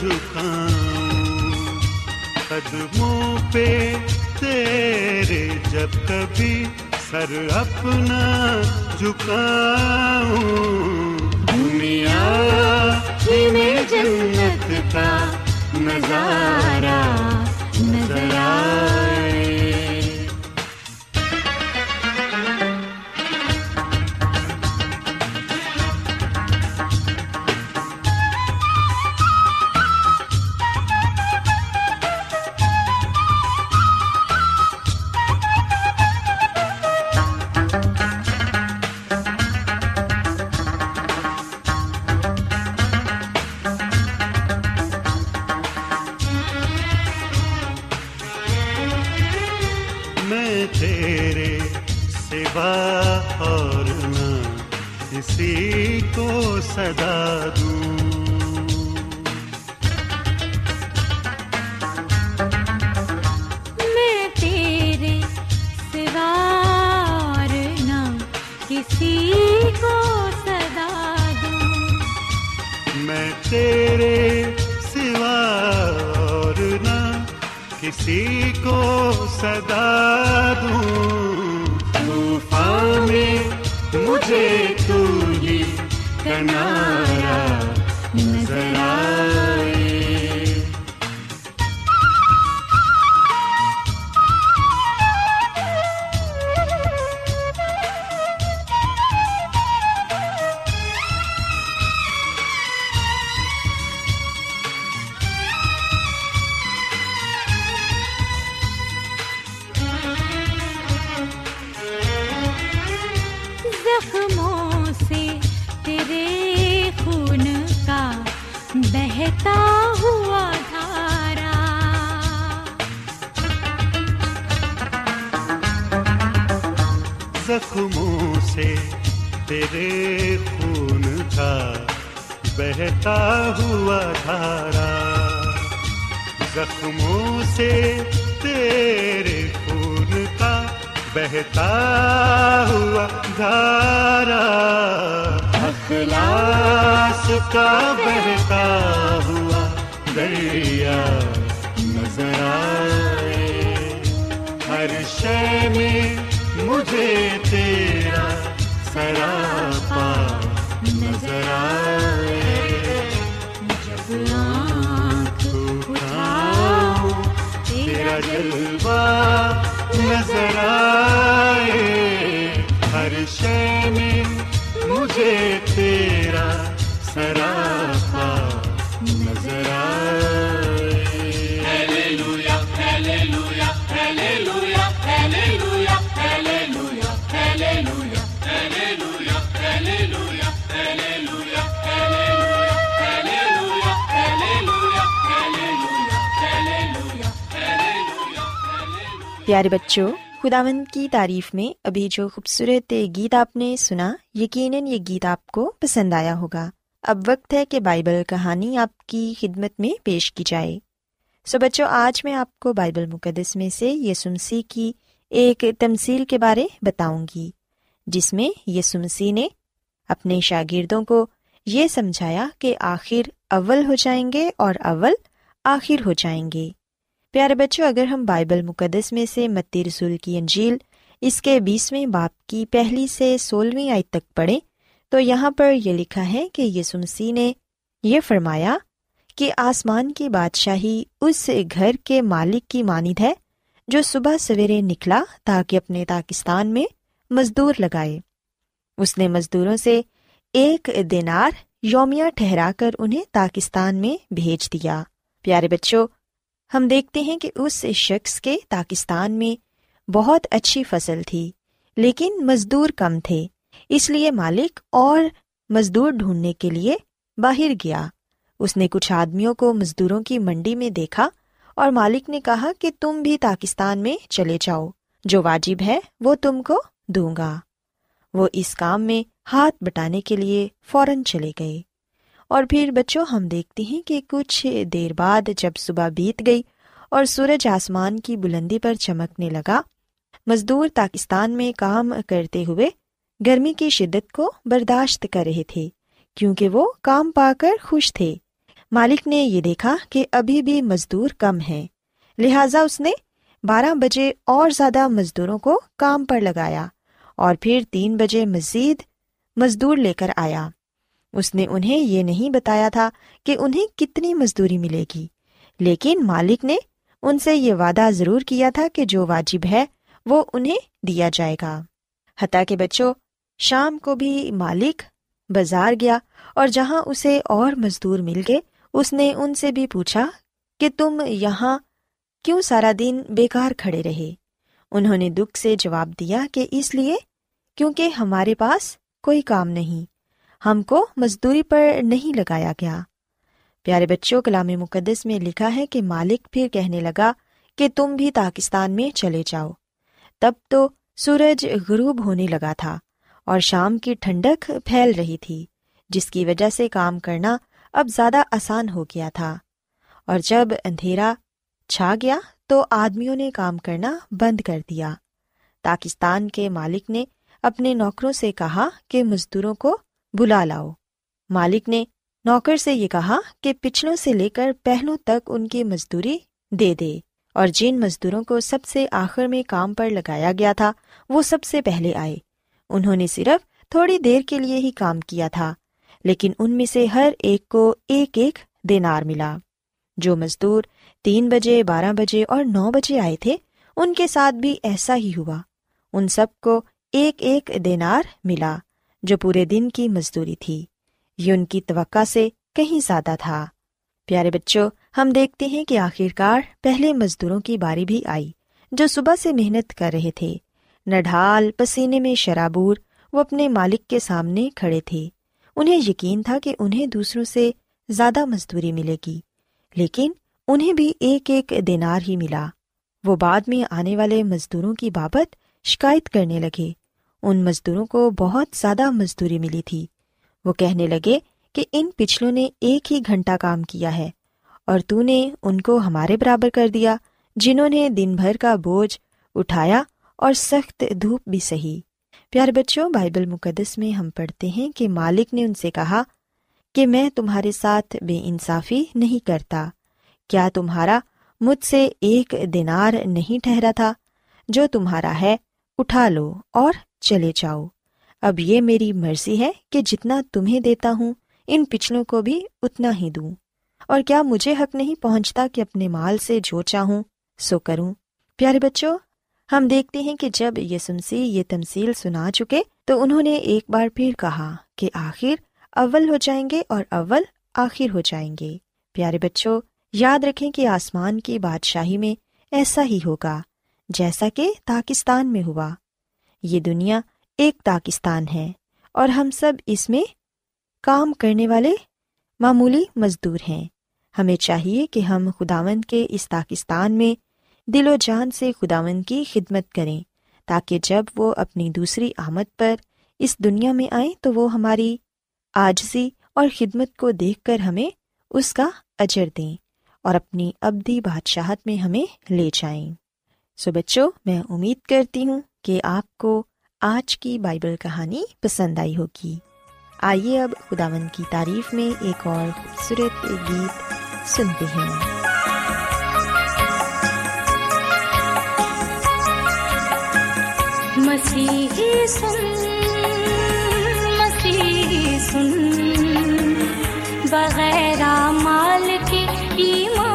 اپنا قدموں پہ تیرے جب کبھی سر اپنا جھکاؤں۔ دنیا میں جنت کا نظارہ۔ دھارا اخلاص کا بہتا ہوا دریا نظر آئے۔ ہر شے میں مجھے تیرا سراپا نظر آئے۔ جب آنکھ اٹھاؤں، تیرا جلوہ نظر آئے۔ مجھے تیرا سراپا نظر پیارے بچوں خداوند کی تعریف میں ابھی جو خوبصورت گیت آپ نے سنا یقیناً یہ گیت آپ کو پسند آیا ہوگا اب وقت ہے کہ بائبل کہانی آپ کی خدمت میں پیش کی جائے سو بچوں آج میں آپ کو بائبل مقدس میں سے یسمسی کی ایک تمثیل کے بارے بتاؤں گی جس میں یسمسی نے اپنے شاگردوں کو یہ سمجھایا کہ آخر اول ہو جائیں گے اور اول آخر ہو جائیں گے پیارے بچوں، اگر ہم بائبل مقدس میں سے متی رسول کی انجیل، اس کے بیسویں باپ کی پہلی سے سولہویں آئی تک پڑھیں، تو یہاں پر یہ لکھا ہے کہ یسوع مسیح نے یہ فرمایا کہ آسمان کی بادشاہی اس گھر کے مالک کی مانند ہے جو صبح سویرے نکلا تاکہ اپنے پاکستان میں مزدور لگائے۔ اس نے مزدوروں سے ایک دینار یومیہ ٹھہرا کر انہیں پاکستان میں بھیج دیا۔ پیارے بچوں ہم دیکھتے ہیں کہ اس شخص کے پاکستان میں بہت اچھی فصل تھی، لیکن مزدور کم تھے، اس لیے مالک اور مزدور ڈھونڈنے کے لیے باہر گیا۔ اس نے کچھ آدمیوں کو مزدوروں کی منڈی میں دیکھا اور مالک نے کہا کہ تم بھی پاکستان میں چلے جاؤ، جو واجب ہے وہ تم کو دوں گا۔ وہ اس کام میں ہاتھ بٹانے کے لیے فوراً چلے گئے۔ اور پھر بچوں، ہم دیکھتے ہیں کہ کچھ دیر بعد جب صبح بیت گئی اور سورج آسمان کی بلندی پر چمکنے لگا، مزدور پاکستان میں کام کرتے ہوئے گرمی کی شدت کو برداشت کر رہے تھے، کیونکہ وہ کام پا کر خوش تھے۔ مالک نے یہ دیکھا کہ ابھی بھی مزدور کم ہیں، لہذا اس نے بارہ بجے اور زیادہ مزدوروں کو کام پر لگایا اور پھر تین بجے مزید مزدور لے کر آیا۔ اس نے انہیں یہ نہیں بتایا تھا کہ انہیں کتنی مزدوری ملے گی۔ لیکن مالک نے ان سے یہ وعدہ ضرور کیا تھا کہ جو واجب ہے وہ انہیں دیا جائے گا۔ حتیٰ کہ بچوں، شام کو بھی مالک بازار گیا اور جہاں اسے اور مزدور مل گئے، اس نے ان سے بھی پوچھا کہ تم یہاں کیوں سارا دن بیکار کھڑے رہے؟ انہوں نے دکھ سے جواب دیا کہ اس لیے کیونکہ ہمارے پاس کوئی کام نہیں۔ ہم کو مزدوری پر نہیں لگایا گیا۔ پیارے بچوں کلام مقدس میں لکھا ہے کہ مالک پھر کہنے لگا کہ تم بھی پاکستان میں چلے جاؤ۔ تب تو سورج غروب ہونے لگا تھا اور شام کی ٹھنڈک پھیل رہی تھی، جس کی وجہ سے کام کرنا اب زیادہ آسان ہو گیا تھا۔ اور جب اندھیرا چھا گیا تو آدمیوں نے کام کرنا بند کر دیا۔ پاکستان کے مالک نے اپنے نوکروں سے کہا کہ مزدوروں کو بلا لاؤ۔ مالک نے نوکر سے یہ کہا کہ پچھلوں سے لے کر پہلوں تک ان کی مزدوری دے دے۔ اور جن مزدوروں کو سب سے آخر میں کام پر لگایا گیا تھا، وہ سب سے پہلے آئے۔ انہوں نے صرف تھوڑی دیر کے لیے ہی کام کیا تھا، لیکن ان میں سے ہر ایک کو ایک ایک دینار ملا۔ جو مزدور تین بجے، بارہ بجے اور نو بجے آئے تھے، ان کے ساتھ بھی ایسا ہی ہوا۔ ان سب کو ایک ایک دینار ملا۔ جو پورے دن کی مزدوری تھی۔ یہ ان کی توقع سے کہیں زیادہ تھا۔ پیارے بچوں، ہم دیکھتے ہیں کہ آخرکار پہلے مزدوروں کی باری بھی آئی جو صبح سے محنت کر رہے تھے۔ نڈھال پسینے میں شرابور، وہ اپنے مالک کے سامنے کھڑے تھے۔ انہیں یقین تھا کہ انہیں دوسروں سے زیادہ مزدوری ملے گی۔ لیکن انہیں بھی ایک ایک دینار ہی ملا۔ وہ بعد میں آنے والے مزدوروں کی بابت شکایت کرنے لگے۔ ان مزدوروں کو بہت زیادہ مزدوری ملی تھی۔ وہ کہنے لگے کہ ان پچھلوں نے ایک ہی گھنٹہ کام کیا ہے اور تو نے ان کو ہمارے برابر کر دیا، جنہوں نے دن بھر کا بوجھ اٹھایا اور سخت دھوپ بھی سہی۔ پیارے بچوں، بائبل مقدس میں ہم پڑھتے ہیں کہ مالک نے ان سے کہا کہ میں تمہارے ساتھ بے انصافی نہیں کرتا۔ کیا تمہارا مجھ سے ایک دینار نہیں ٹھہرا تھا؟ جو تمہارا ہے، اٹھا لو اور چلے جاؤ۔ اب یہ میری مرضی ہے کہ جتنا تمہیں دیتا ہوں، ان پچھلوں کو بھی اتنا ہی دوں۔ اور کیا مجھے حق نہیں پہنچتا کہ اپنے مال سے جو چاہوں سو کروں۔ پیارے بچوں، ہم دیکھتے ہیں کہ جب یہ یہ تمسیل سنا چکے، تو انہوں نے ایک بار پھر کہا کہ آخر اول ہو جائیں گے اور اول آخر ہو جائیں گے۔ پیارے بچوں، یاد رکھیں کہ آسمان کی بادشاہی میں ایسا ہی ہوگا، جیسا کہ پاکستان میں ہوا۔ یہ دنیا ایک پاکستان ہے اور ہم سب اس میں کام کرنے والے معمولی مزدور ہیں۔ ہمیں چاہیے کہ ہم خداون کے اس پاکستان میں دل و جان سے خداون کی خدمت کریں، تاکہ جب وہ اپنی دوسری آمد پر اس دنیا میں آئیں تو وہ ہماری آجزی اور خدمت کو دیکھ کر ہمیں اس کا اجر دیں اور اپنی ابدی بادشاہت میں ہمیں لے جائیں۔ سو بچوں، میں امید کرتی ہوں کہ آپ کو آج کی بائبل کہانی پسند آئی ہوگی۔ آئیے اب خداون کی تعریف میں ایک اور خوبصورت گیت سنتے ہیں۔ مسیحی سن مسیحی سن، بغیر مال کے ایمان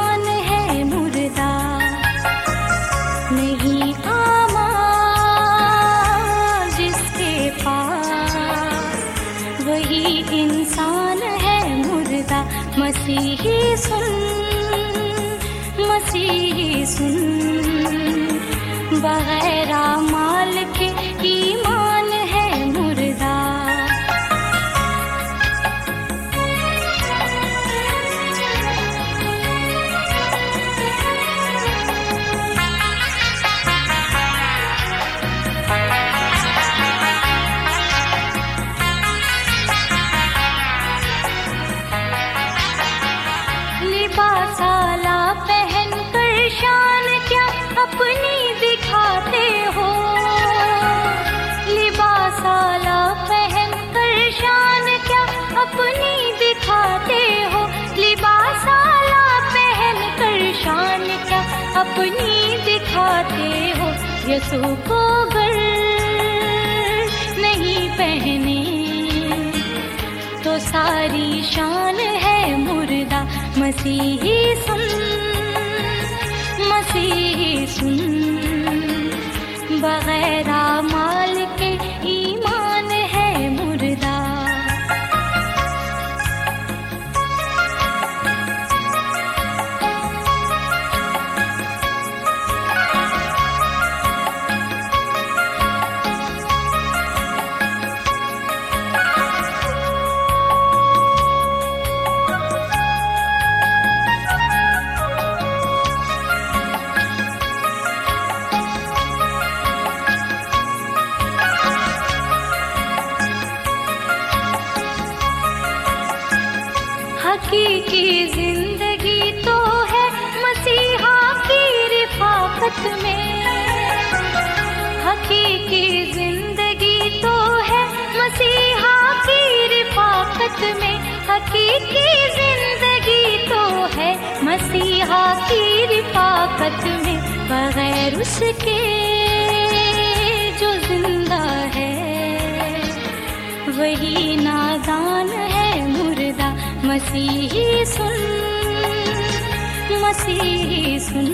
ہو یسو کو گر نہیں پہنے۔ تو ساری شان ہے مردہ، مسیحی سن۔ مسیحی سن۔ بغیر ماں مسیحی سن مسیحی سن۔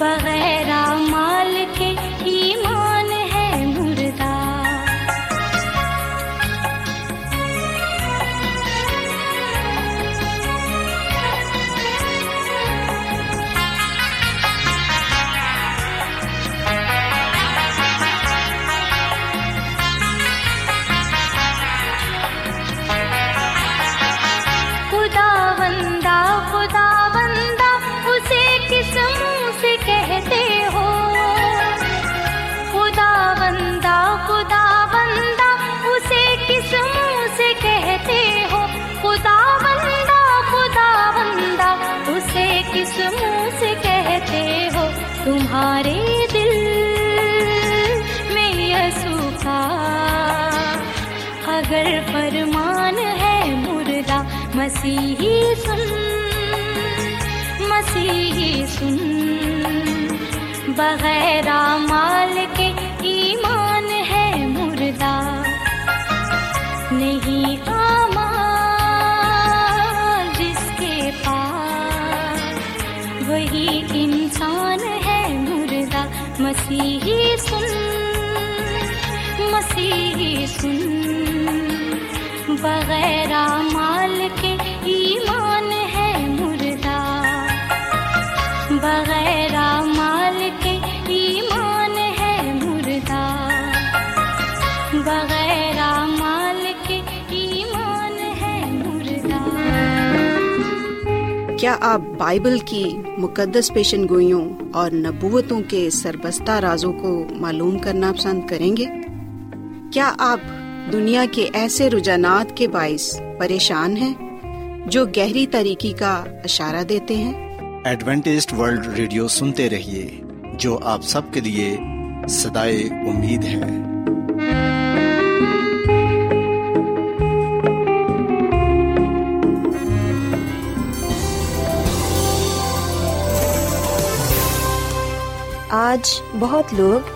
بغیر ماں اگر فرمان ہے مردہ، مسیحی سن۔ مسیحی سن۔ بغیر مال کے ایمان ہے مردہ۔ نہیں آمان جس کے پاس۔ وہی انسان ہے مردہ، مسیحی سن۔ مسیحی سن۔ بغیر مال کے ایمان ہے مردہ۔ بغیر مال کے ایمان ہے مردہ۔ بغیر مال کے ایمان ہے مردہ۔ کیا آپ بائبل کی مقدس پیشن گوئیوں اور نبوتوں کے سربستہ رازوں کو معلوم کرنا پسند کریں گے؟ کیا آپ دنیا کے ایسے رجحانات کے باعث پریشان ہیں جو گہری طریقے کا اشارہ دیتے ہیں؟ ایڈوینٹسٹ ورلڈ ریڈیو سنتے رہیے جو آپ سب کے لیے صدائے امید ہے۔ آج بہت لوگ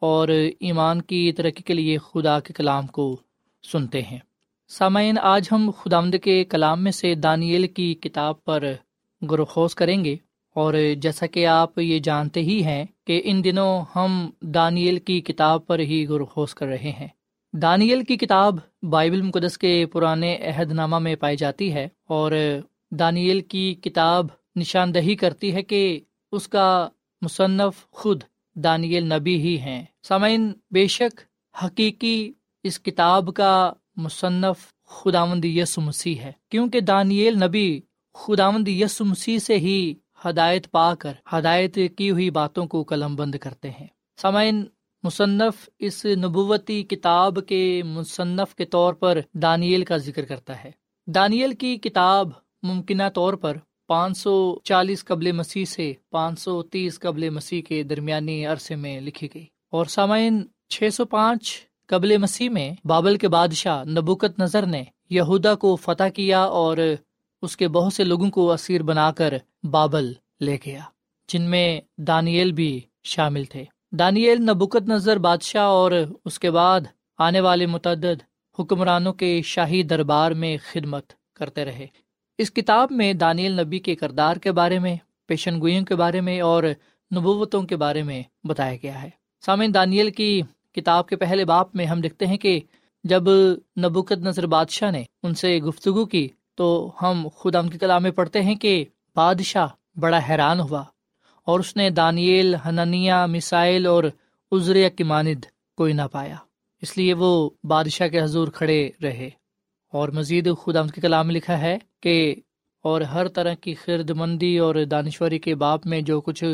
اور ایمان کی ترقی کے لیے خدا کے کلام کو سنتے ہیں۔ سامعین، آج ہم خدامد کے کلام میں سے دانیل کی کتاب پر گرخوز کریں گے۔ اور جیسا کہ آپ یہ جانتے ہی ہیں کہ ان دنوں ہم دانیل کی کتاب پر ہی گرخوز کر رہے ہیں۔ دانیل کی کتاب بائبل مقدس کے پرانے عہد نامہ میں پائی جاتی ہے اور دانیل کی کتاب نشاندہی کرتی ہے کہ اس کا مصنف خود دانیل نبی ہی ہیں۔ سامعین، بے شک حقیقی اس کتاب کا مصنف خداوند یس مسیح ہے، کیونکہ دانیل نبی خداوند یس مسیح سے ہی ہدایت پا کر ہدایت کی ہوئی باتوں کو قلم بند کرتے ہیں۔ سامعین، مصنف اس نبوتی کتاب کے مصنف کے طور پر دانیل کا ذکر کرتا ہے۔ دانیل کی کتاب ممکنہ طور پر پانچ سو چالیس قبل مسیح سے پانچ سو تیس قبل مسیح کے درمیانی عرصے میں لکھی گئی۔ اور سامعین، چھ سو پانچ قبل مسیح میں بابل کے بادشاہ نبوکت نظر نے یہودا کو فتح کیا اور اس کے بہت سے لوگوں کو اسیر بنا کر بابل لے گیا، جن میں دانیل بھی شامل تھے۔ دانیل نبوکت نظر بادشاہ اور اس کے بعد آنے والے متعدد حکمرانوں کے شاہی دربار میں خدمت کرتے رہے۔ اس کتاب میں دانیل نبی کے کردار کے بارے میں، پیشن گوئیوں کے بارے میں اور نبوتوں کے بارے میں بتایا گیا ہے۔ سامعین، دانیل کی کتاب کے پہلے باپ میں ہم دیکھتے ہیں کہ جب نبوکت نظر بادشاہ نے ان سے گفتگو کی تو ہم خود ہم کے کلام میں پڑھتے ہیں کہ بادشاہ بڑا حیران ہوا اور اس نے دانیل ہننیا مسائل اور ازریا کی ماند کوئی نہ پایا۔ اس لیے وہ بادشاہ کے حضور کھڑے رہے۔ اور مزید خدا کے کلام لکھا ہے کہ اور ہر طرح کی خرد مندی اور دانشوری کے باپ میں جو کچھ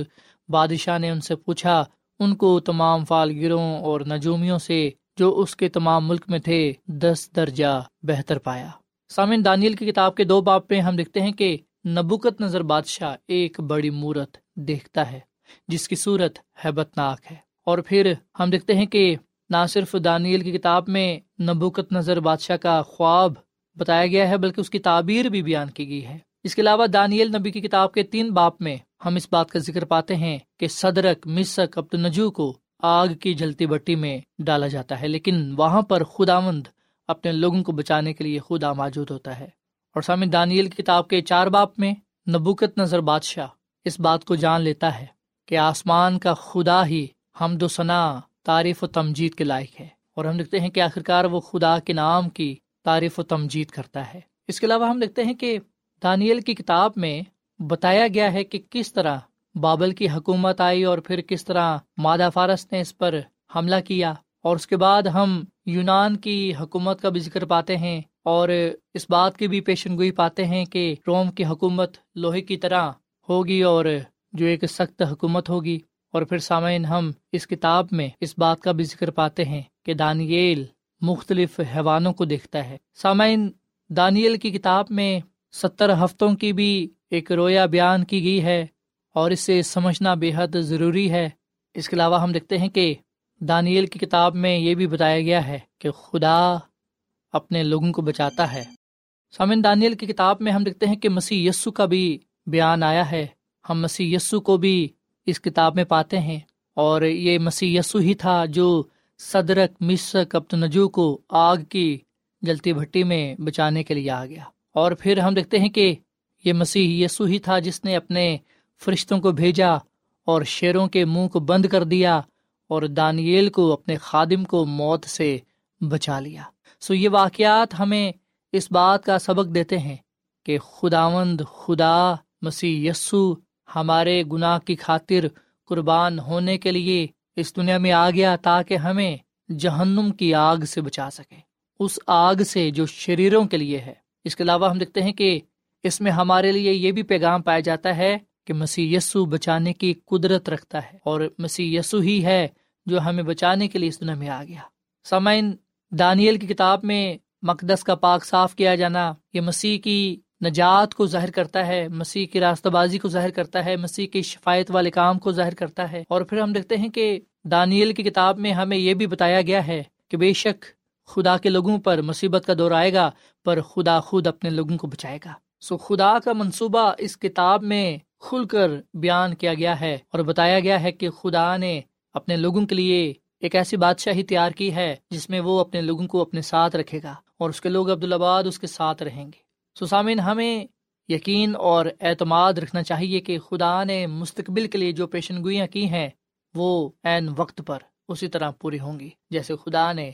بادشاہ نے ان سے پوچھا، ان کو تمام فالگروں اور نجومیوں سے جو اس کے تمام ملک میں تھے، دس درجہ بہتر پایا۔ سامن دانیل کی کتاب کے دو باپ میں ہم دیکھتے ہیں کہ نبوکت نظر بادشاہ ایک بڑی مورت دیکھتا ہے، جس کی صورت حیبت ناک ہے۔ اور پھر ہم دیکھتے ہیں کہ نہ صرف دانیل کی کتاب میں نبوکت نظر بادشاہ کا خواب بتایا گیا ہے، بلکہ اس کی تعبیر بھی بیان کی گئی ہے۔ اس کے علاوہ دانیل نبی کی کتاب کے تین باپ میں ہم اس بات کا ذکر پاتے ہیں کہ صدرک مسک ابت نجو کو آگ کی جلتی بٹی میں ڈالا جاتا ہے، لیکن وہاں پر خدا مند اپنے لوگوں کو بچانے کے لیے خدا موجود ہوتا ہے۔ اور سامع دانیل کی کتاب کے چار باپ میں نبوکت نظر بادشاہ اس بات کو جان لیتا ہے کہ آسمان کا خدا ہی ہم دو ثنا تعریف و تمجید کے لائق ہے۔ اور ہم دیکھتے ہیں کہ آخرکار وہ خدا کے نام کی تعریف و تمجید کرتا ہے۔ اس کے علاوہ ہم دیکھتے ہیں کہ دانیل کی کتاب میں بتایا گیا ہے کہ کس طرح بابل کی حکومت آئی اور پھر کس طرح مادہ فارس نے اس پر حملہ کیا اور اس کے بعد ہم یونان کی حکومت کا بھی ذکر پاتے ہیں اور اس بات کی بھی پیشن گوئی پاتے ہیں کہ روم کی حکومت لوہے کی طرح ہوگی اور جو ایک سخت حکومت ہوگی اور پھر سامعین ہم اس کتاب میں اس بات کا بھی ذکر پاتے ہیں کہ دانیل مختلف حیوانوں کو دیکھتا ہے۔ سامعین، دانیل کی کتاب میں ستر ہفتوں کی بھی ایک رویا بیان کی گئی ہے اور اسے سمجھنا بے حد ضروری ہے۔ اس کے علاوہ ہم دیکھتے ہیں کہ دانیل کی کتاب میں یہ بھی بتایا گیا ہے کہ خدا اپنے لوگوں کو بچاتا ہے۔ سامن دانیل کی کتاب میں ہم دیکھتے ہیں کہ مسیح یسو کا بھی بیان آیا ہے۔ ہم مسیح یسو کو بھی اس کتاب میں پاتے ہیں اور یہ مسیح یسو ہی تھا جو صدرک مسک ابت نجو کو آگ کی جلتی بھٹی میں بچانے کے لیے آ گیا۔ اور پھر ہم دیکھتے ہیں کہ یہ مسیح یسو ہی تھا جس نے اپنے فرشتوں کو بھیجا اور شیروں کے منہ کو بند کر دیا اور دانیل کو اپنے خادم کو موت سے بچا لیا۔ سو یہ واقعات ہمیں اس بات کا سبق دیتے ہیں کہ خداوند خدا مسیح یسو ہمارے گناہ کی خاطر قربان ہونے کے لیے اس دنیا میں آ گیا تاکہ ہمیں جہنم کی آگ سے بچا سکے۔ اس آگ سے جو شریروں کے لیے ہے۔ اس کے علاوہ ہم دیکھتے ہیں کہ اس میں ہمارے لیے یہ بھی پیغام پایا جاتا ہے کہ مسیح یسو بچانے کی قدرت رکھتا ہے اور مسیح یسو ہی ہے جو ہمیں بچانے کے لیے اس دنیا میں آ گیا۔ سامعین، دانیل کی کتاب میں مقدس کا پاک صاف کیا جانا، یہ مسیح کی نجات کو ظاہر کرتا ہے، مسیح کی راستہ بازی کو ظاہر کرتا ہے، مسیح کی شفایت والے کام کو ظاہر کرتا ہے۔ اور پھر ہم دیکھتے ہیں کہ دانیل کی کتاب میں ہمیں یہ بھی بتایا گیا ہے کہ بے شک خدا کے لوگوں پر مصیبت کا دور آئے گا، پر خدا خود اپنے لوگوں کو بچائے گا۔ سو خدا کا منصوبہ اس کتاب میں کھل کر بیان کیا گیا ہے اور بتایا گیا ہے کہ خدا نے اپنے لوگوں کے لیے ایک ایسی بادشاہی تیار کی ہے جس میں وہ اپنے لوگوں کو اپنے ساتھ رکھے گا اور اس کے لوگ عبدالآباد اس کے ساتھ رہیں گے۔ سسامن ہمیں یقین اور اعتماد رکھنا چاہیے کہ خدا نے مستقبل کے لیے جو پیشن گوئیاں کی ہیں، وہ عین وقت پر اسی طرح پوری ہوں گی جیسے خدا نے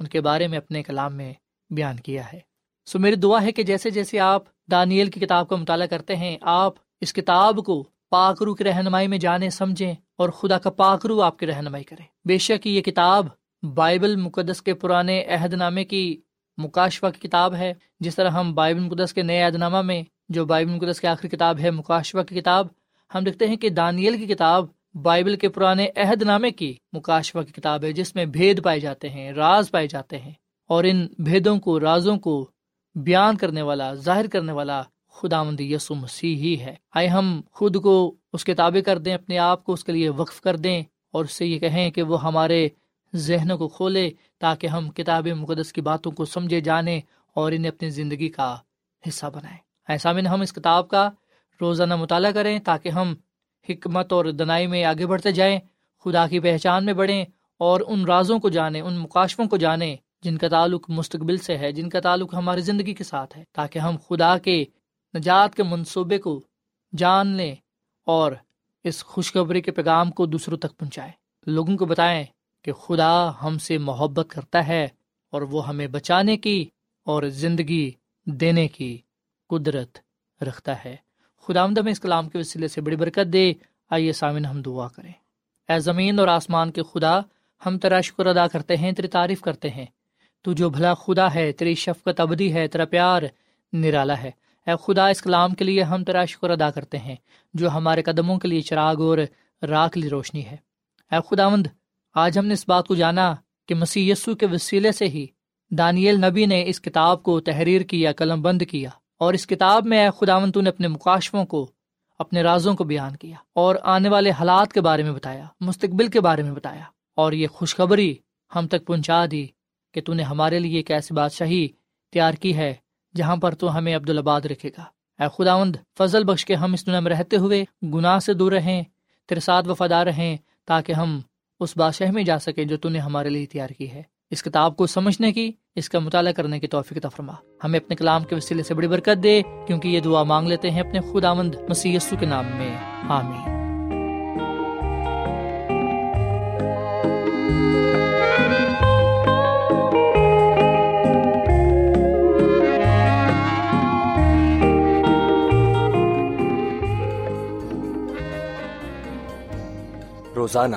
ان کے بارے میں اپنے کلام میں بیان کیا ہے۔ سو میری دعا ہے کہ جیسے جیسے آپ دانیل کی کتاب کا مطالعہ کرتے ہیں، آپ اس کتاب کو پاکرو کی رہنمائی میں جانے، سمجھیں اور خدا کا پاکرو آپ کی رہنمائی کرے بے شک یہ کتاب بائبل مقدس کے پرانے عہد نامے کی مکاشفہ کی کتاب ہے، جس طرح ہم بائبل مقدس کے نئے عہد نامہ میں، جو بائبل مقدس کی آخری کتاب ہے، مکاشفہ کی کتاب، ہم دیکھتے ہیں کہ دانیل کی کتاب بائبل کے پرانے عہد نامے کی مکاشفہ کی کتاب ہے، جس میں بھید پائے جاتے ہیں، راز پائے جاتے ہیں، اور ان بھیدوں کو، رازوں کو بیان کرنے والا، ظاہر کرنے والا خدا مند یسو مسیح ہی ہے۔ آئے ہم خود کو اس کے تابع کر دیں، اپنے آپ کو اس کے لیے وقف کر دیں، اور اس سے یہ کہیں کہ وہ ہمارے ذہنوں کو کھولے تاکہ ہم کتاب مقدس کی باتوں کو سمجھے جانیں اور انہیں اپنی زندگی کا حصہ بنائیں۔ ایسا میں ہم اس کتاب کا روزانہ مطالعہ کریں تاکہ ہم حکمت اور دنائی میں آگے بڑھتے جائیں، خدا کی پہچان میں بڑھیں اور ان رازوں کو جانیں، ان مقاشفوں کو جانیں جن کا تعلق مستقبل سے ہے، جن کا تعلق ہماری زندگی کے ساتھ ہے، تاکہ ہم خدا کے نجات کے منصوبے کو جان لیں اور اس خوشخبری کے پیغام کو دوسروں تک پہنچائیں۔ لوگوں کو بتائیں کہ خدا ہم سے محبت کرتا ہے اور وہ ہمیں بچانے کی اور زندگی دینے کی قدرت رکھتا ہے۔ خدا آمد میں اس کلام کے وسیلے سے بڑی برکت دے۔ آئیے سامن ہم دعا کریں۔ اے زمین اور آسمان کے خدا، ہم تیرا شکر ادا کرتے ہیں، تیری تعریف کرتے ہیں۔ تو جو بھلا خدا ہے، تیری شفقت ابدی ہے، تیرا پیار نرالا ہے۔ اے خدا، اس کلام کے لیے ہم تیرا شکر ادا کرتے ہیں، جو ہمارے قدموں کے لیے چراغ اور راک لی روشنی ہے۔ اے خدا مند آج ہم نے اس بات کو جانا کہ مسی یسو کے وسیلے سے ہی دانیل نبی نے اس کتاب کو تحریر کیا، قلم بند کیا اور اس کتاب میں اے خداون تو نے اپنے مقاشفوں کو، اپنے رازوں کو بیان کیا اور آنے والے حالات کے بارے میں بتایا، مستقبل کے بارے میں بتایا اور یہ خوشخبری ہم تک پہنچا دی کہ تو نے ہمارے لیے ایک ایسی بادشاہی تیار کی ہے جہاں پر تو ہمیں عبدالآباد رکھے گا۔ اے خداوند، فضل بخش کے ہم اس دنیا میں رہتے ہوئے، گناہ سے دور رہیں، تیرے ساتھ وفادار رہیں تاکہ ہم اس بادشاہ میں جا سکیں جو تو نے ہمارے لیے تیار کی ہے۔ اس کتاب کو سمجھنے کی، اس کا مطالعہ کرنے کی توفیق فرما۔ ہمیں اپنے کلام کے وسیلے سے بڑی برکت دے، کیونکہ یہ دعا مانگ لیتے ہیں اپنے خدا مند مسی کے نام میں۔ آمین۔ روزانہ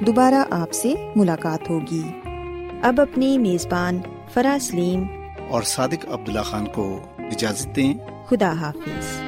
دوبارہ آپ سے ملاقات ہوگی۔ اب اپنی میزبان فرا سلیم اور صادق عبداللہ خان کو اجازت دیں۔ خدا حافظ۔